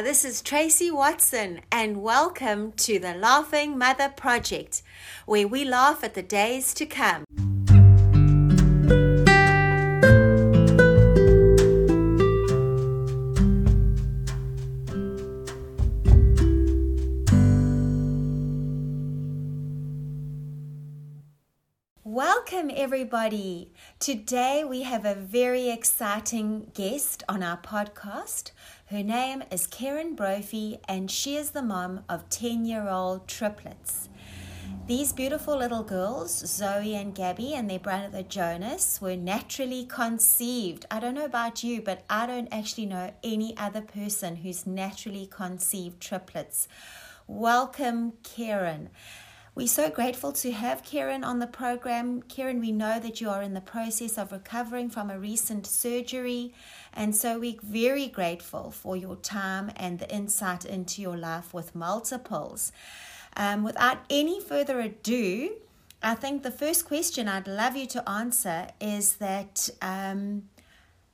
Hi, this is Tracy Watson, and welcome to the Laughing Mother Project, where we laugh at the days to come. Everybody. Today we have a very exciting guest on our podcast. Her name is Keryn Brophy, and she is the mom of 10 year old triplets. These beautiful little girls, Zoe and Gabby, and their brother Jonas, were naturally conceived. I don't know about you, but I don't actually know any other person who's naturally conceived triplets. Welcome, Keryn. We're so grateful to have Keryn on the program. Keryn, we know that you are in the process of recovering from a recent surgery, and so we're very grateful for your time and the insight into your life with multiples. Um, without any further ado, I think the first question I'd love you to answer is that um,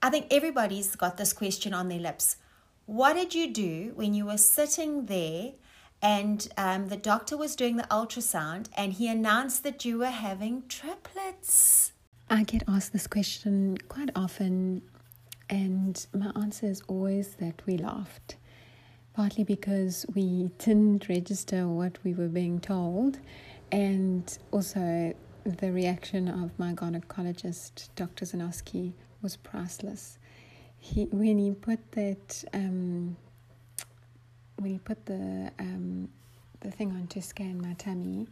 I think everybody's got this question on their lips. What did you do when you were sitting there? And um, the doctor was doing the ultrasound and he announced that you were having triplets. I get asked this question quite often, and my answer is always that we laughed. Partly because we didn't register what we were being told, and also the reaction of my gynecologist, Dr. Zanoski, was priceless. He, when he put that um, when he put the um, the thing on to scan my tummy,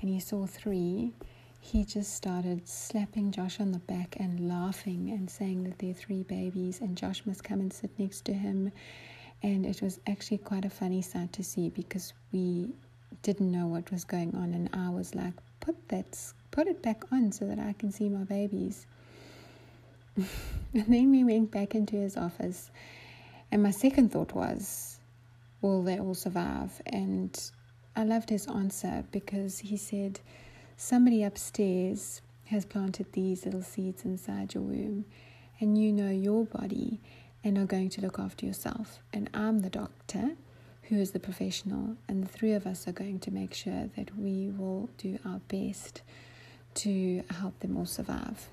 and he saw three, he just started slapping Josh on the back and laughing and saying that there are three babies and Josh must come and sit next to him. And it was actually quite a funny sight to see because we didn't know what was going on, and I was like, "Put that, put it back on so that I can see my babies." and then we went back into his office, and my second thought was, will they all survive? And I loved his answer because he said, Somebody upstairs has planted these little seeds inside your womb, and you know your body and are going to look after yourself. And I'm the doctor who is the professional, and the three of us are going to make sure that we will do our best to help them all survive.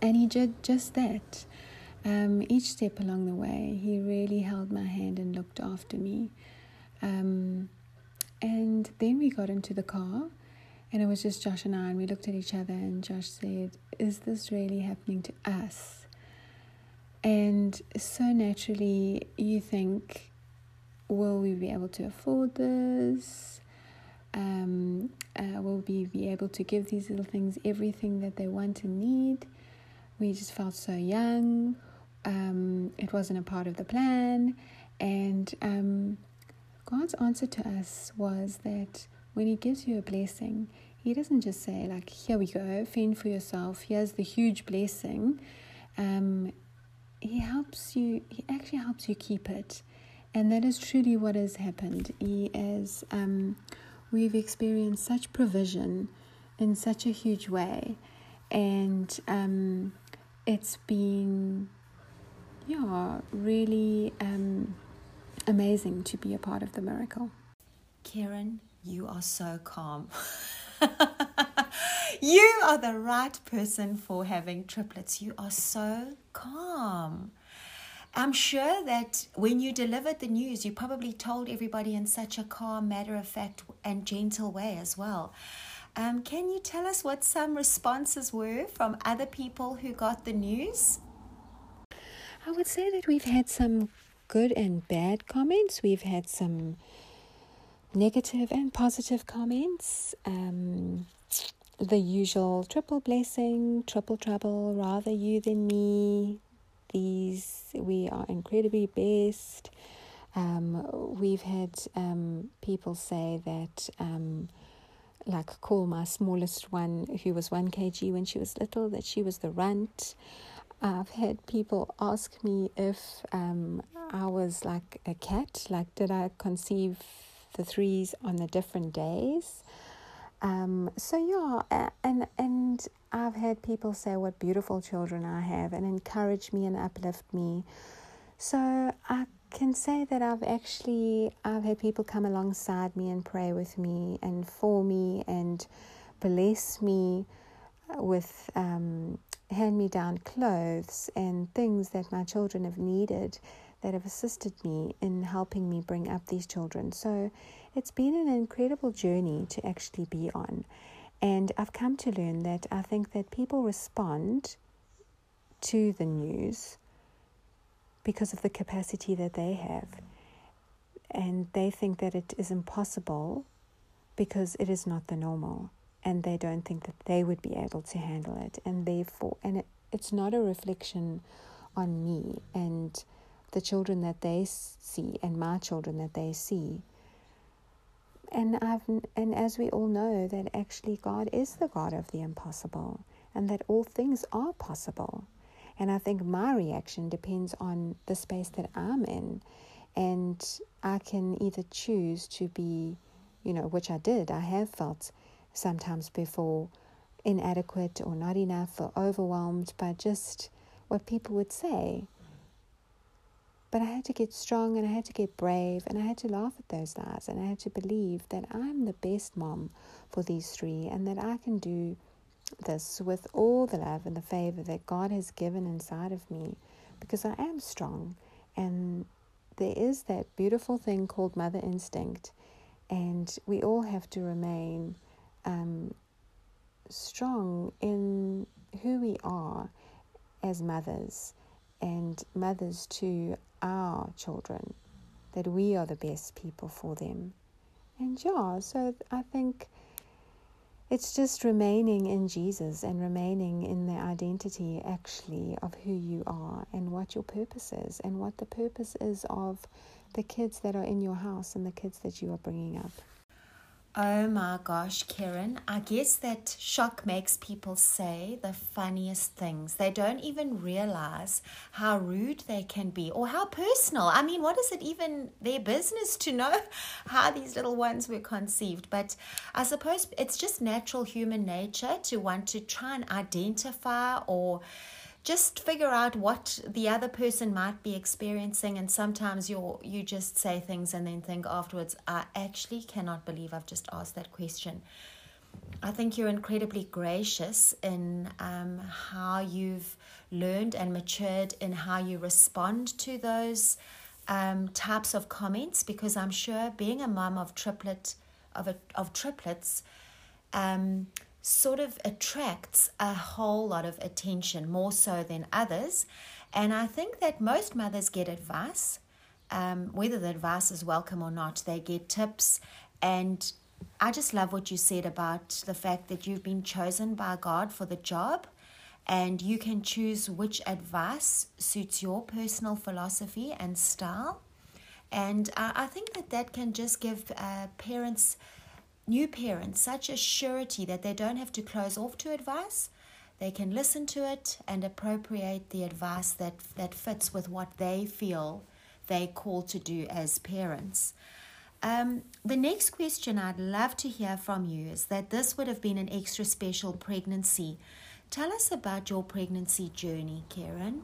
And he did just that. Um, each step along the way, he really held my hand and looked after me. Um, and then we got into the car, and it was just Josh and I, and we looked at each other, and Josh said, Is this really happening to us? And so naturally, you think, Will we be able to afford this? Um, uh, will we be able to give these little things everything that they want and need? We just felt so young um, it wasn't a part of the plan. And um, God's answer to us was that when He gives you a blessing, He doesn't just say, like, here we go, fend for yourself, here's the huge blessing. Um, he helps you, He actually helps you keep it. And that is truly what has happened. He is, um, we've experienced such provision in such a huge way. And um, it's been yeah, really um, amazing to be a part of the miracle. Keryn, you are so calm. you are the right person for having triplets. You are so calm. I'm sure that when you delivered the news, you probably told everybody in such a calm, matter of fact, and gentle way as well. Um, can you tell us what some responses were from other people who got the news? I would say that we've had some good and bad comments. We've had some negative and positive comments. Um, the usual triple blessing, triple trouble, rather you than me. These, we are incredibly blessed. Um, we've had um, people say that, um, like, call my smallest one, who was 1 kg when she was little, that she was the runt. I've had people ask me if um, I was like a cat, like, did I conceive the threes on the different days? Um, so yeah, and and I've had people say what beautiful children I have and encourage me and uplift me. So I can say that I've actually I've had people come alongside me and pray with me and for me and bless me with um, hand me down clothes and things that my children have needed that have assisted me in helping me bring up these children. So it's been an incredible journey to actually be on. And I've come to learn that I think that people respond to the news because of the capacity that they have. And they think that it is impossible because it is not the normal. And they don't think that they would be able to handle it. And therefore, and it, it's not a reflection on me and the children that they see and my children that they see. And I've and as we all know that actually God is the God of the impossible and that all things are possible. And I think my reaction depends on the space that I'm in. And I can either choose to be, you know, which I did, I have felt sometimes before inadequate or not enough or overwhelmed by just what people would say. But I had to get strong and I had to get brave and I had to laugh at those lies and I had to believe that I'm the best mom for these three and that I can do this with all the love and the favor that God has given inside of me because I am strong and there is that beautiful thing called mother instinct and we all have to remain um, strong in who we are as mothers and mothers to our children, that we are the best people for them. And yeah, so I think it's just remaining in Jesus and remaining in the identity actually of who you are and what your purpose is and what the purpose is of the kids that are in your house and the kids that you are bringing up. Oh my gosh, Keryn. I guess that shock makes people say the funniest things. They don't even realize how rude they can be or how personal. I mean, what is it even their business to know how these little ones were conceived? But I suppose it's just natural human nature to want to try and identify or just figure out what the other person might be experiencing and sometimes you you just say things and then think afterwards i actually cannot believe i've just asked that question. I think you're incredibly gracious in um, how you've learned and matured in how you respond to those um, types of comments because i'm sure being a mom of triplet of a, of triplets um, sort of attracts a whole lot of attention, more so than others. And I think that most mothers get advice, um, whether the advice is welcome or not, they get tips. And I just love what you said about the fact that you've been chosen by God for the job and you can choose which advice suits your personal philosophy and style. And uh, I think that that can just give uh, parents new parents such a surety that they don't have to close off to advice. They can listen to it and appropriate the advice that, that fits with what they feel they call to do as parents. Um, the next question I'd love to hear from you is that this would have been an extra special pregnancy. Tell us about your pregnancy journey, Keryn.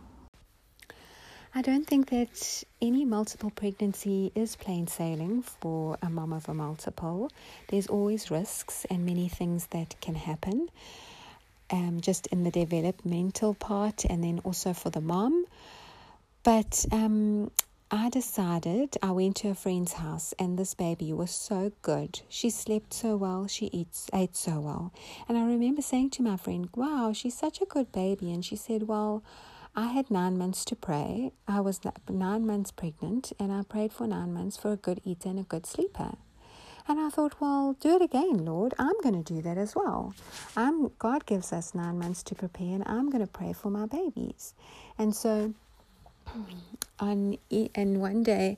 I don't think that any multiple pregnancy is plain sailing for a mom of a multiple. There's always risks and many things that can happen, um, just in the developmental part and then also for the mom. But um, I decided I went to a friend's house and this baby was so good. She slept so well, she eats ate so well. And I remember saying to my friend, Wow, she's such a good baby. And she said, Well, I had nine months to pray. I was nine months pregnant, and I prayed for nine months for a good eater and a good sleeper. And I thought, well, do it again, Lord. I'm going to do that as well. I'm, God gives us nine months to prepare, and I'm going to pray for my babies. And so, on and one day,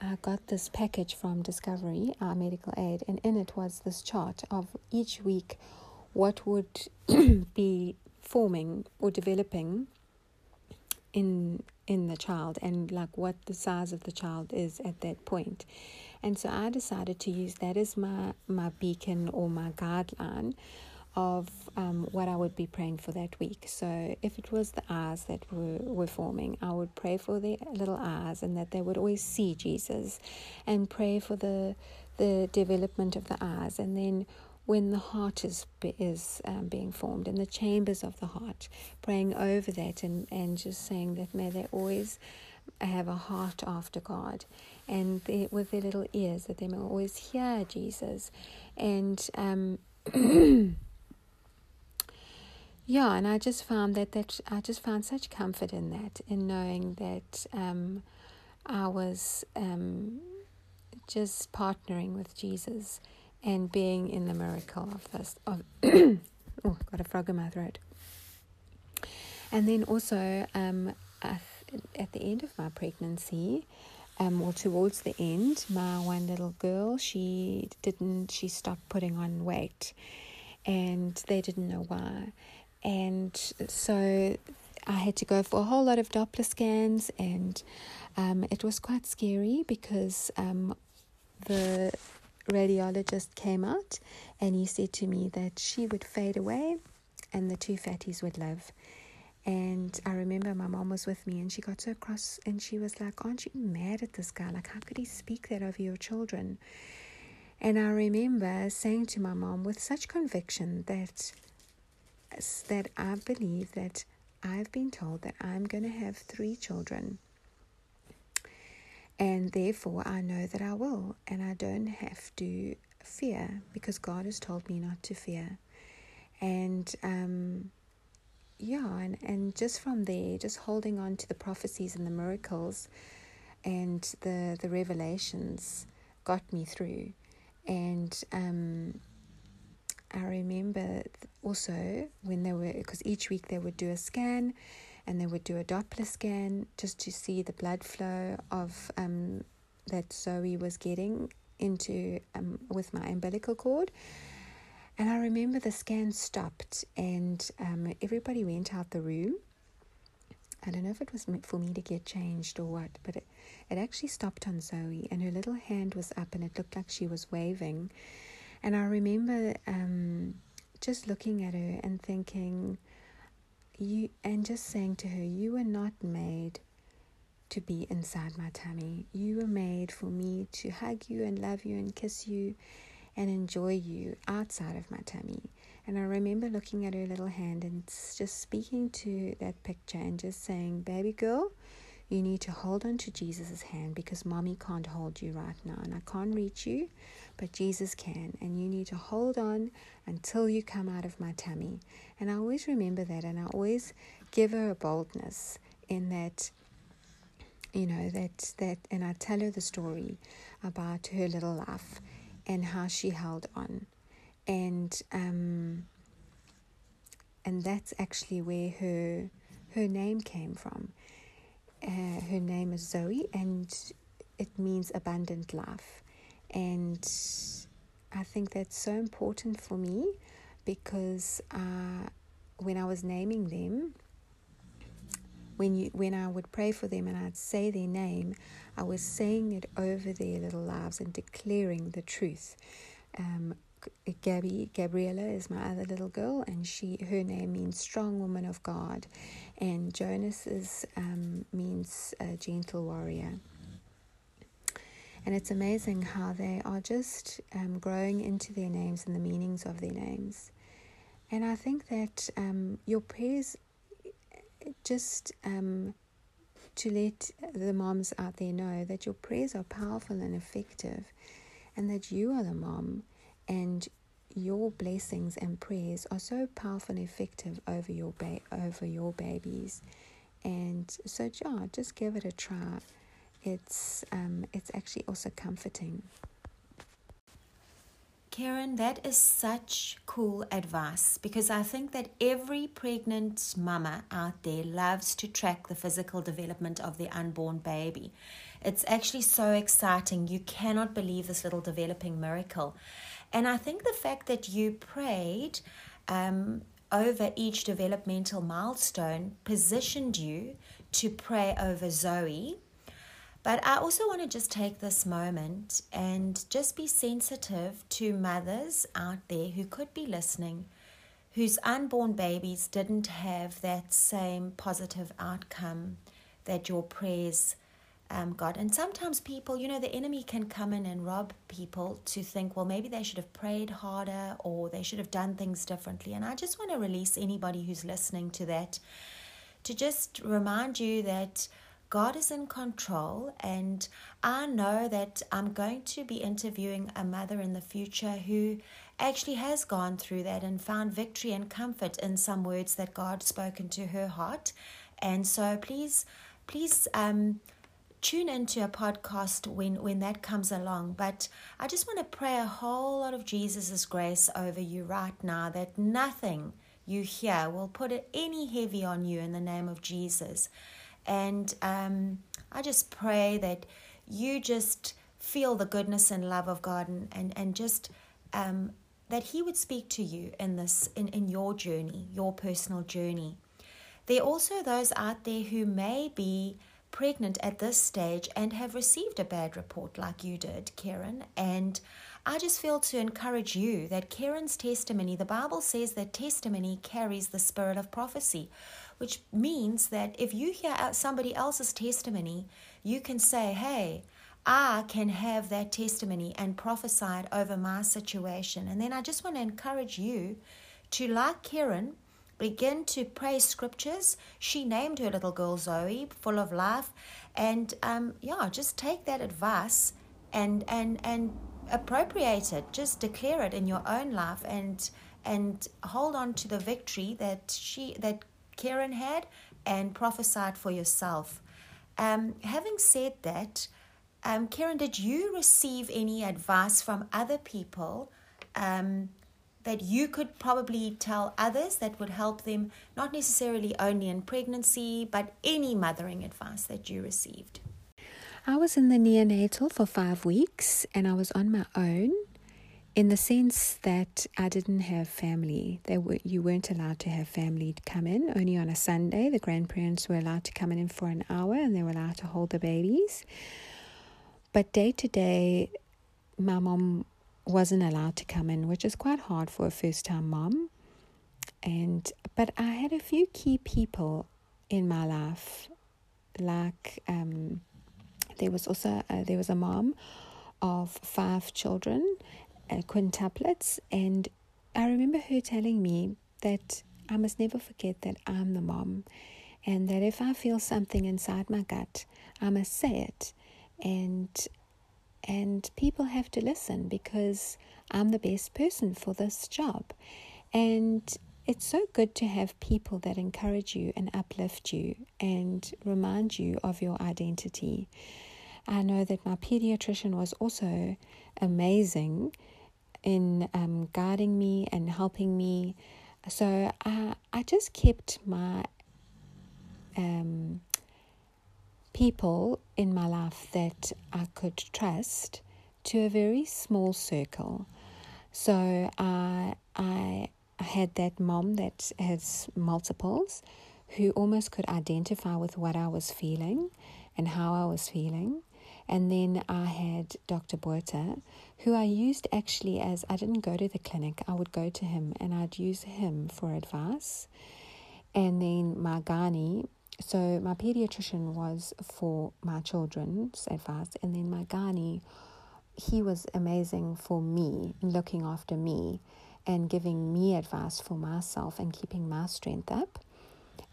I got this package from Discovery, our medical aid, and in it was this chart of each week what would be forming or developing in in the child and like what the size of the child is at that point. And so I decided to use that as my my beacon or my guideline of um, what I would be praying for that week. So if it was the eyes that were, were forming, I would pray for the little eyes and that they would always see Jesus and pray for the the development of the eyes and then when the heart is is um, being formed in the chambers of the heart praying over that and and just saying that may they always have a heart after God and they, with their little ears that they may always hear Jesus. And um yeah, and I just found that that I just found such comfort in that, in knowing that um, I was um, just partnering with Jesus and being in the miracle of this. Of oh, got a frog in my throat. And then also um, at the end of my pregnancy, um, or towards the end, my one little girl, she didn't, she stopped putting on weight, and they didn't know why and so I had to go for a whole lot of Doppler scans, and um, it was quite scary because um, the radiologist came out and he said to me that she would fade away and the two fatties would live. And I remember my mom was with me and she got so cross and she was like, Aren't you mad at this guy? Like, how could he speak that over your children? And I remember saying to my mom with such conviction that that I believe that I've been told that I'm going to have three children. And therefore, I know that I will, and I don't have to fear because God has told me not to fear. And um, yeah, and, and just from there, just holding on to the prophecies and the miracles and the, the revelations got me through. And um, I remember also when they were, because each week they would do a scan and they would do a Doppler scan just to see the blood flow of um, that Zoe was getting into um, with my umbilical cord. And I remember the scan stopped and um, everybody went out the room. I don't know if it was meant for me to get changed or what, but it, it actually stopped on Zoe and her little hand was up and it looked like she was waving. And I remember um, just looking at her and thinking, you, and just saying to her, You were not made to be inside my tummy. You were made for me to hug you and love you and kiss you and enjoy you outside of my tummy. And I remember looking at her little hand and just speaking to that picture and just saying, Baby girl, you need to hold on to Jesus' hand because mommy can't hold you right now and I can't reach you, but Jesus can. And you need to hold on until you come out of my tummy. And I always remember that and I always give her a boldness in that you know that that and I tell her the story about her little life and how she held on and um and that's actually where her her name came from uh, her name is Zoe, and it means abundant life. And I think that's so important for me because uh, when I was naming them, when you when I would pray for them and I'd say their name, I was saying it over their little lives and declaring the truth. Um, Gabby Gabriella is my other little girl, and she her name means strong woman of God, and Jonas is um, means a gentle warrior. And it's amazing how they are just um, growing into their names and the meanings of their names. And I think that um, your prayers just um, to let the moms out there know that your prayers are powerful and effective, and that you are the mom and your blessings and prayers are so powerful and effective over your ba- over your babies and so yeah just give it a try it's um it's actually also comforting Keryn, that is such cool advice because I think that every pregnant mama out there loves to track the physical development of their unborn baby. It's actually so exciting. You cannot believe this little developing miracle. And I think the fact that you prayed um, over each developmental milestone positioned you to pray over Zoe. But I also want to just take this moment and just be sensitive to mothers out there who could be listening whose unborn babies didn't have that same positive outcome that your prayers um, got. And sometimes people, you know, the enemy can come in and rob people to think, well, maybe they should have prayed harder or they should have done things differently. And I just want to release anybody who's listening to that to just remind you that God is in control, and I know that I'm going to be interviewing a mother in the future who actually has gone through that and found victory and comfort in some words that God spoken to her heart. And so please, please um, tune into a podcast when, when that comes along. But I just want to pray a whole lot of Jesus' grace over you right now that nothing you hear will put any heavy on you in the name of Jesus. And um, I just pray that you just feel the goodness and love of God and, and, and just um, that He would speak to you in this in, in your journey, your personal journey. There are also those out there who may be pregnant at this stage and have received a bad report like you did, Keryn. And I just feel to encourage you that Keryn's testimony, the Bible says that testimony carries the spirit of prophecy, which means that if you hear somebody else's testimony, you can say, hey, I can have that testimony and prophesy it over my situation. And then I just want to encourage you to, like Keryn, begin to pray scriptures. She named her little girl Zoe, full of life, and um, yeah, just take that advice and and and appropriate it. Just declare it in your own life and and hold on to the victory that she that Keryn had and prophesied for yourself. Um, having said that, um, Keryn, did you receive any advice from other people um, that you could probably tell others that would help them, not necessarily only in pregnancy, but any mothering advice that you received? I was in the neonatal for five weeks and I was on my own in the sense that I didn't have family. They were, you weren't allowed to have family come in. Only on a Sunday, the grandparents were allowed to come in for an hour and they were allowed to hold the babies. But day to day, my mom wasn't allowed to come in, which is quite hard for a first time mom. And but I had a few key people in my life, like um, there was also uh, there was a mom of five children, uh, quintuplets, and I remember her telling me that I must never forget that I'm the mom, and that if I feel something inside my gut, I must say it, and and people have to listen because I'm the best person for this job. And it's so good to have people that encourage you and uplift you and remind you of your identity. I know that my pediatrician was also amazing in um, guiding me and helping me. So I, I just kept my um, people in my life that I could trust to a very small circle. So I I had that mom that has multiples who almost could identify with what I was feeling and how I was feeling. And then I had Dr. Boerta, who I used actually as I didn't go to the clinic, I would go to him and I'd use him for advice. And then my gynae, so my pediatrician was for my children's advice, and then my gynae, he was amazing for me, looking after me and giving me advice for myself and keeping my strength up.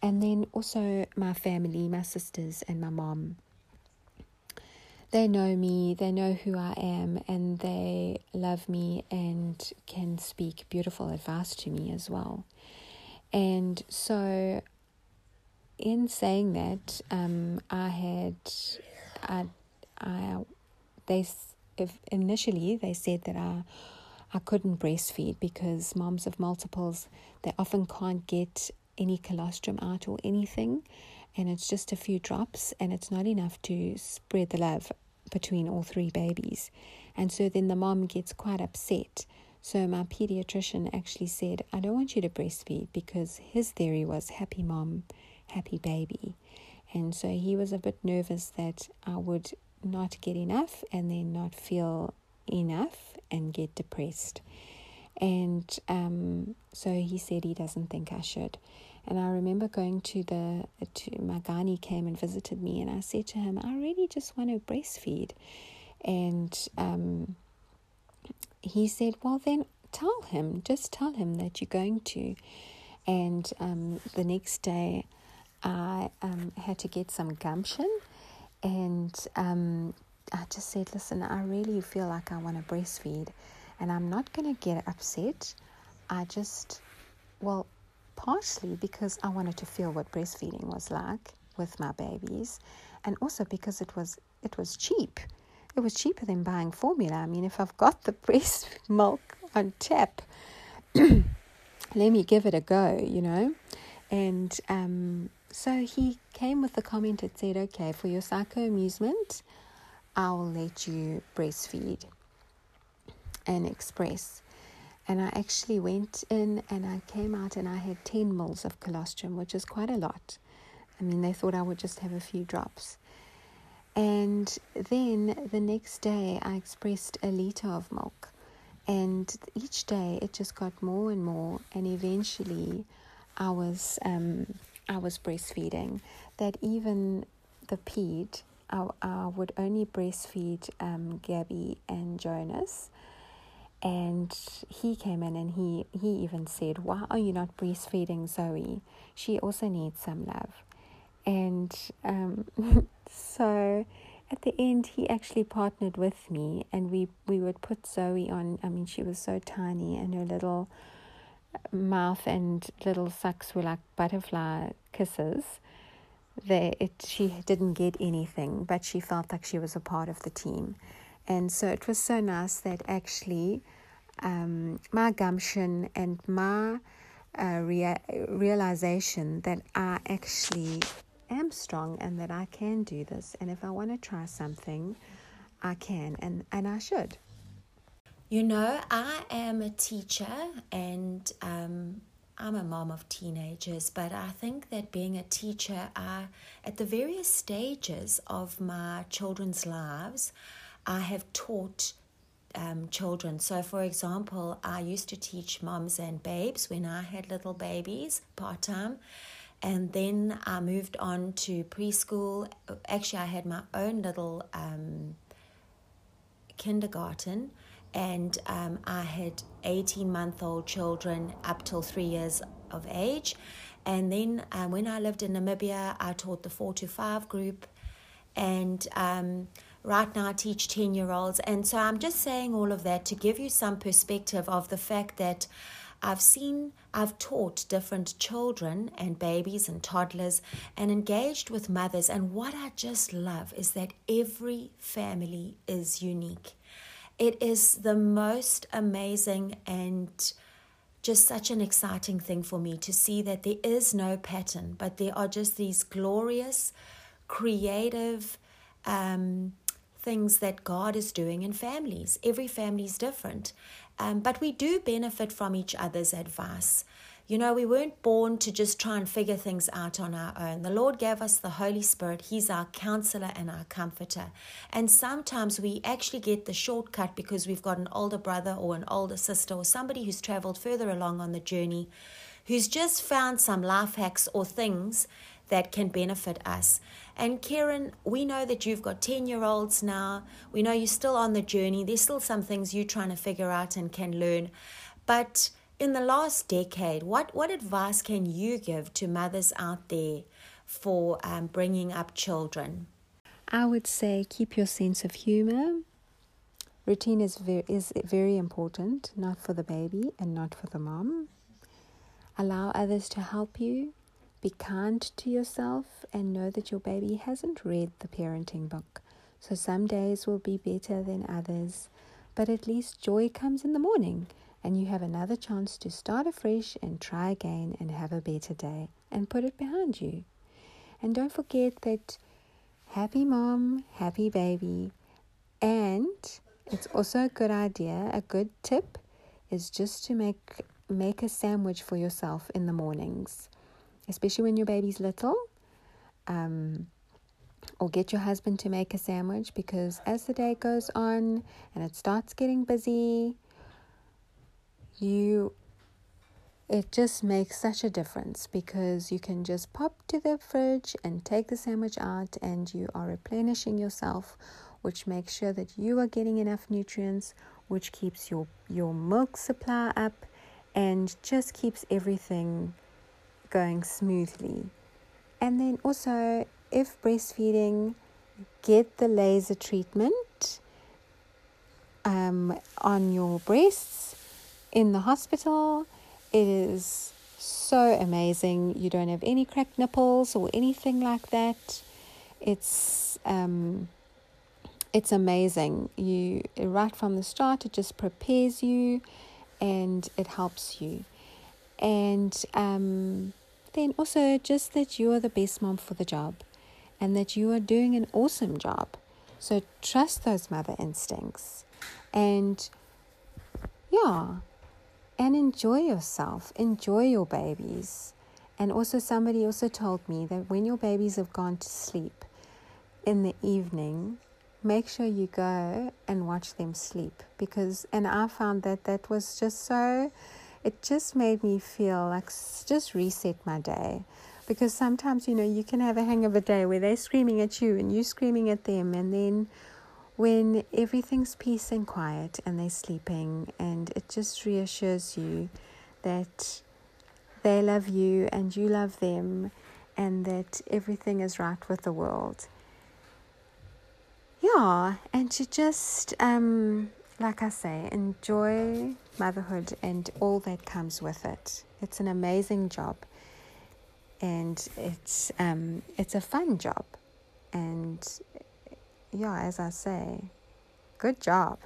And then also my family, my sisters and my mom. They know me, they know who I am, and they love me and can speak beautiful advice to me as well. And so in saying that, um, I had, I, I, they, if initially they said that I, I couldn't breastfeed because moms of multiples, they often can't get any colostrum out or anything, and it's just a few drops, and it's not enough to spread the love between all three babies, and so then the mom gets quite upset. So my pediatrician actually said, I don't want you to breastfeed because his theory was happy mom happy baby. And so he was a bit nervous that I would not get enough and then not feel enough and get depressed. And um, so he said he doesn't think I should. And I remember going to the, to, my gynae came and visited me, and I said to him, I really just want to breastfeed. And um, he said, Well, then tell him, just tell him that you're going to. And um, the next day, I um, had to get some gumption, and um, I just said, Listen, I really feel like I want to breastfeed, and I'm not going to get upset. I just, well, partially because I wanted to feel what breastfeeding was like with my babies, and also because it was it was cheap. It was cheaper than buying formula. I mean, if I've got the breast milk on tap, let me give it a go, you know. And um, so he came with the comment that said, okay, for your psycho amusement, I'll let you breastfeed and express. And I actually went in and I came out and I had 10 mils of colostrum, which is quite a lot. I mean, they thought I would just have a few drops. And then the next day, I expressed a liter of milk. And each day, it just got more and more. And eventually, I was, um, I was breastfeeding. That even the ped, I, I would only breastfeed um, Gabby and Jonas and he came in and he, he even said, Why are you not breastfeeding Zoe? She also needs some love. And um, so at the end, he actually partnered with me, and we, we would put Zoe on. I mean, she was so tiny, and her little mouth and little sucks were like butterfly kisses. There, it she didn't get anything, but she felt like she was a part of the team. And so it was so nice that actually um, my gumption and my uh, rea- realization that I actually am strong and that I can do this. And if I want to try something, I can and, and I should. You know, I am a teacher and um, I'm a mom of teenagers, but I think that being a teacher, I, at the various stages of my children's lives, I have taught um, children. So, for example, I used to teach moms and babes when I had little babies part time. And then I moved on to preschool. Actually, I had my own little um, kindergarten, and um, I had 18 month old children up till three years of age. And then uh, when I lived in Namibia, I taught the four to five group. And um, right now I teach 10 year olds. And so I'm just saying all of that to give you some perspective of the fact that I've seen, I've taught different children and babies and toddlers and engaged with mothers. And what I just love is that every family is unique. It is the most amazing and just such an exciting thing for me to see that there is no pattern, but there are just these glorious, creative, um, things that God is doing in families. Every family is different, um, but we do benefit from each other's advice. You know, we weren't born to just try and figure things out on our own. The Lord gave us the Holy Spirit. He's our counselor and our comforter. And sometimes we actually get the shortcut because we've got an older brother or an older sister or somebody who's traveled further along on the journey who's just found some life hacks or things that can benefit us. And Keryn, we know that you've got 10 year olds now. We know you're still on the journey. There's still some things you're trying to figure out and can learn. But in the last decade, what, what advice can you give to mothers out there for um, bringing up children? I would say keep your sense of humor. Routine is very, is very important, not for the baby and not for the mom. Allow others to help you be kind to yourself and know that your baby hasn't read the parenting book. So some days will be better than others, but at least joy comes in the morning and you have another chance to start afresh and try again and have a better day and put it behind you. And don't forget that happy mom, happy baby, and it's also a good idea, a good tip is just to make make a sandwich for yourself in the mornings especially when your baby's little. Um, or get your husband to make a sandwich because as the day goes on and it starts getting busy, you it just makes such a difference because you can just pop to the fridge and take the sandwich out and you are replenishing yourself which makes sure that you are getting enough nutrients which keeps your your milk supply up and just keeps everything going smoothly. And then also if breastfeeding get the laser treatment um, on your breasts in the hospital it is so amazing. You don't have any cracked nipples or anything like that. It's um, it's amazing. You right from the start, it just prepares you, and it helps you. And um, then also just that you are the best mom for the job, and that you are doing an awesome job. So trust those mother instincts, and yeah, and enjoy yourself, enjoy your babies. And also, somebody also told me that when your babies have gone to sleep in the evening, make sure you go and watch them sleep because, and I found that that was just so, it just made me feel like just reset my day. Because sometimes, you know, you can have a hang of a day where they're screaming at you and you screaming at them, and then when everything's peace and quiet and they're sleeping, and it just reassures you that they love you and you love them, and that everything is right with the world. Yeah, and to just, um, like I say, enjoy motherhood and all that comes with it. It's an amazing job, and it's um, it's a fun job, and yeah, as I say, good job.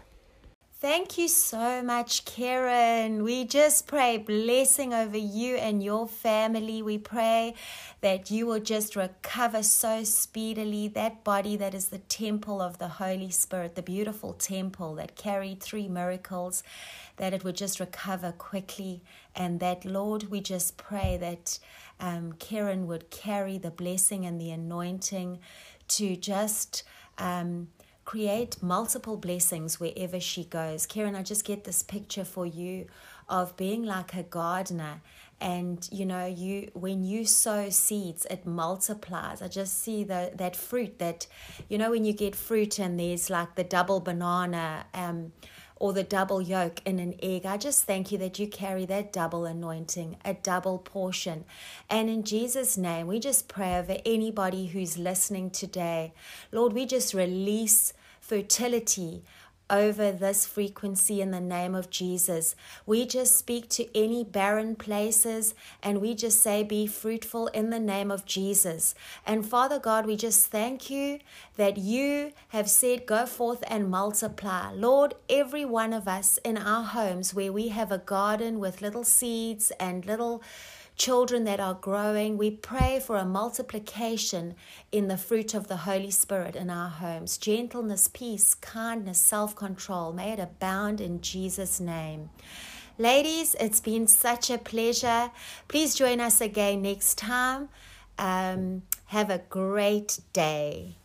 Thank you so much, Keryn. We just pray blessing over you and your family. We pray that you will just recover so speedily. That body that is the temple of the Holy Spirit, the beautiful temple that carried three miracles, that it would just recover quickly. And that, Lord, we just pray that um, Keryn would carry the blessing and the anointing to just um, create multiple blessings wherever she goes. Keryn, I just get this picture for you of being like a gardener and you know you when you sow seeds it multiplies i just see the that fruit that you know when you get fruit and there's like the double banana um or the double yolk in an egg. I just thank you that you carry that double anointing, a double portion. And in Jesus' name, we just pray over anybody who's listening today. Lord, we just release fertility over this frequency in the name of Jesus. We just speak to any barren places and we just say, Be fruitful in the name of Jesus. And Father God, we just thank you that you have said, Go forth and multiply. Lord, every one of us in our homes where we have a garden with little seeds and little children that are growing. We pray for a multiplication in the fruit of the Holy Spirit in our homes gentleness, peace, kindness, self control. May it abound in Jesus' name. Ladies, it's been such a pleasure. Please join us again next time. Um, have a great day.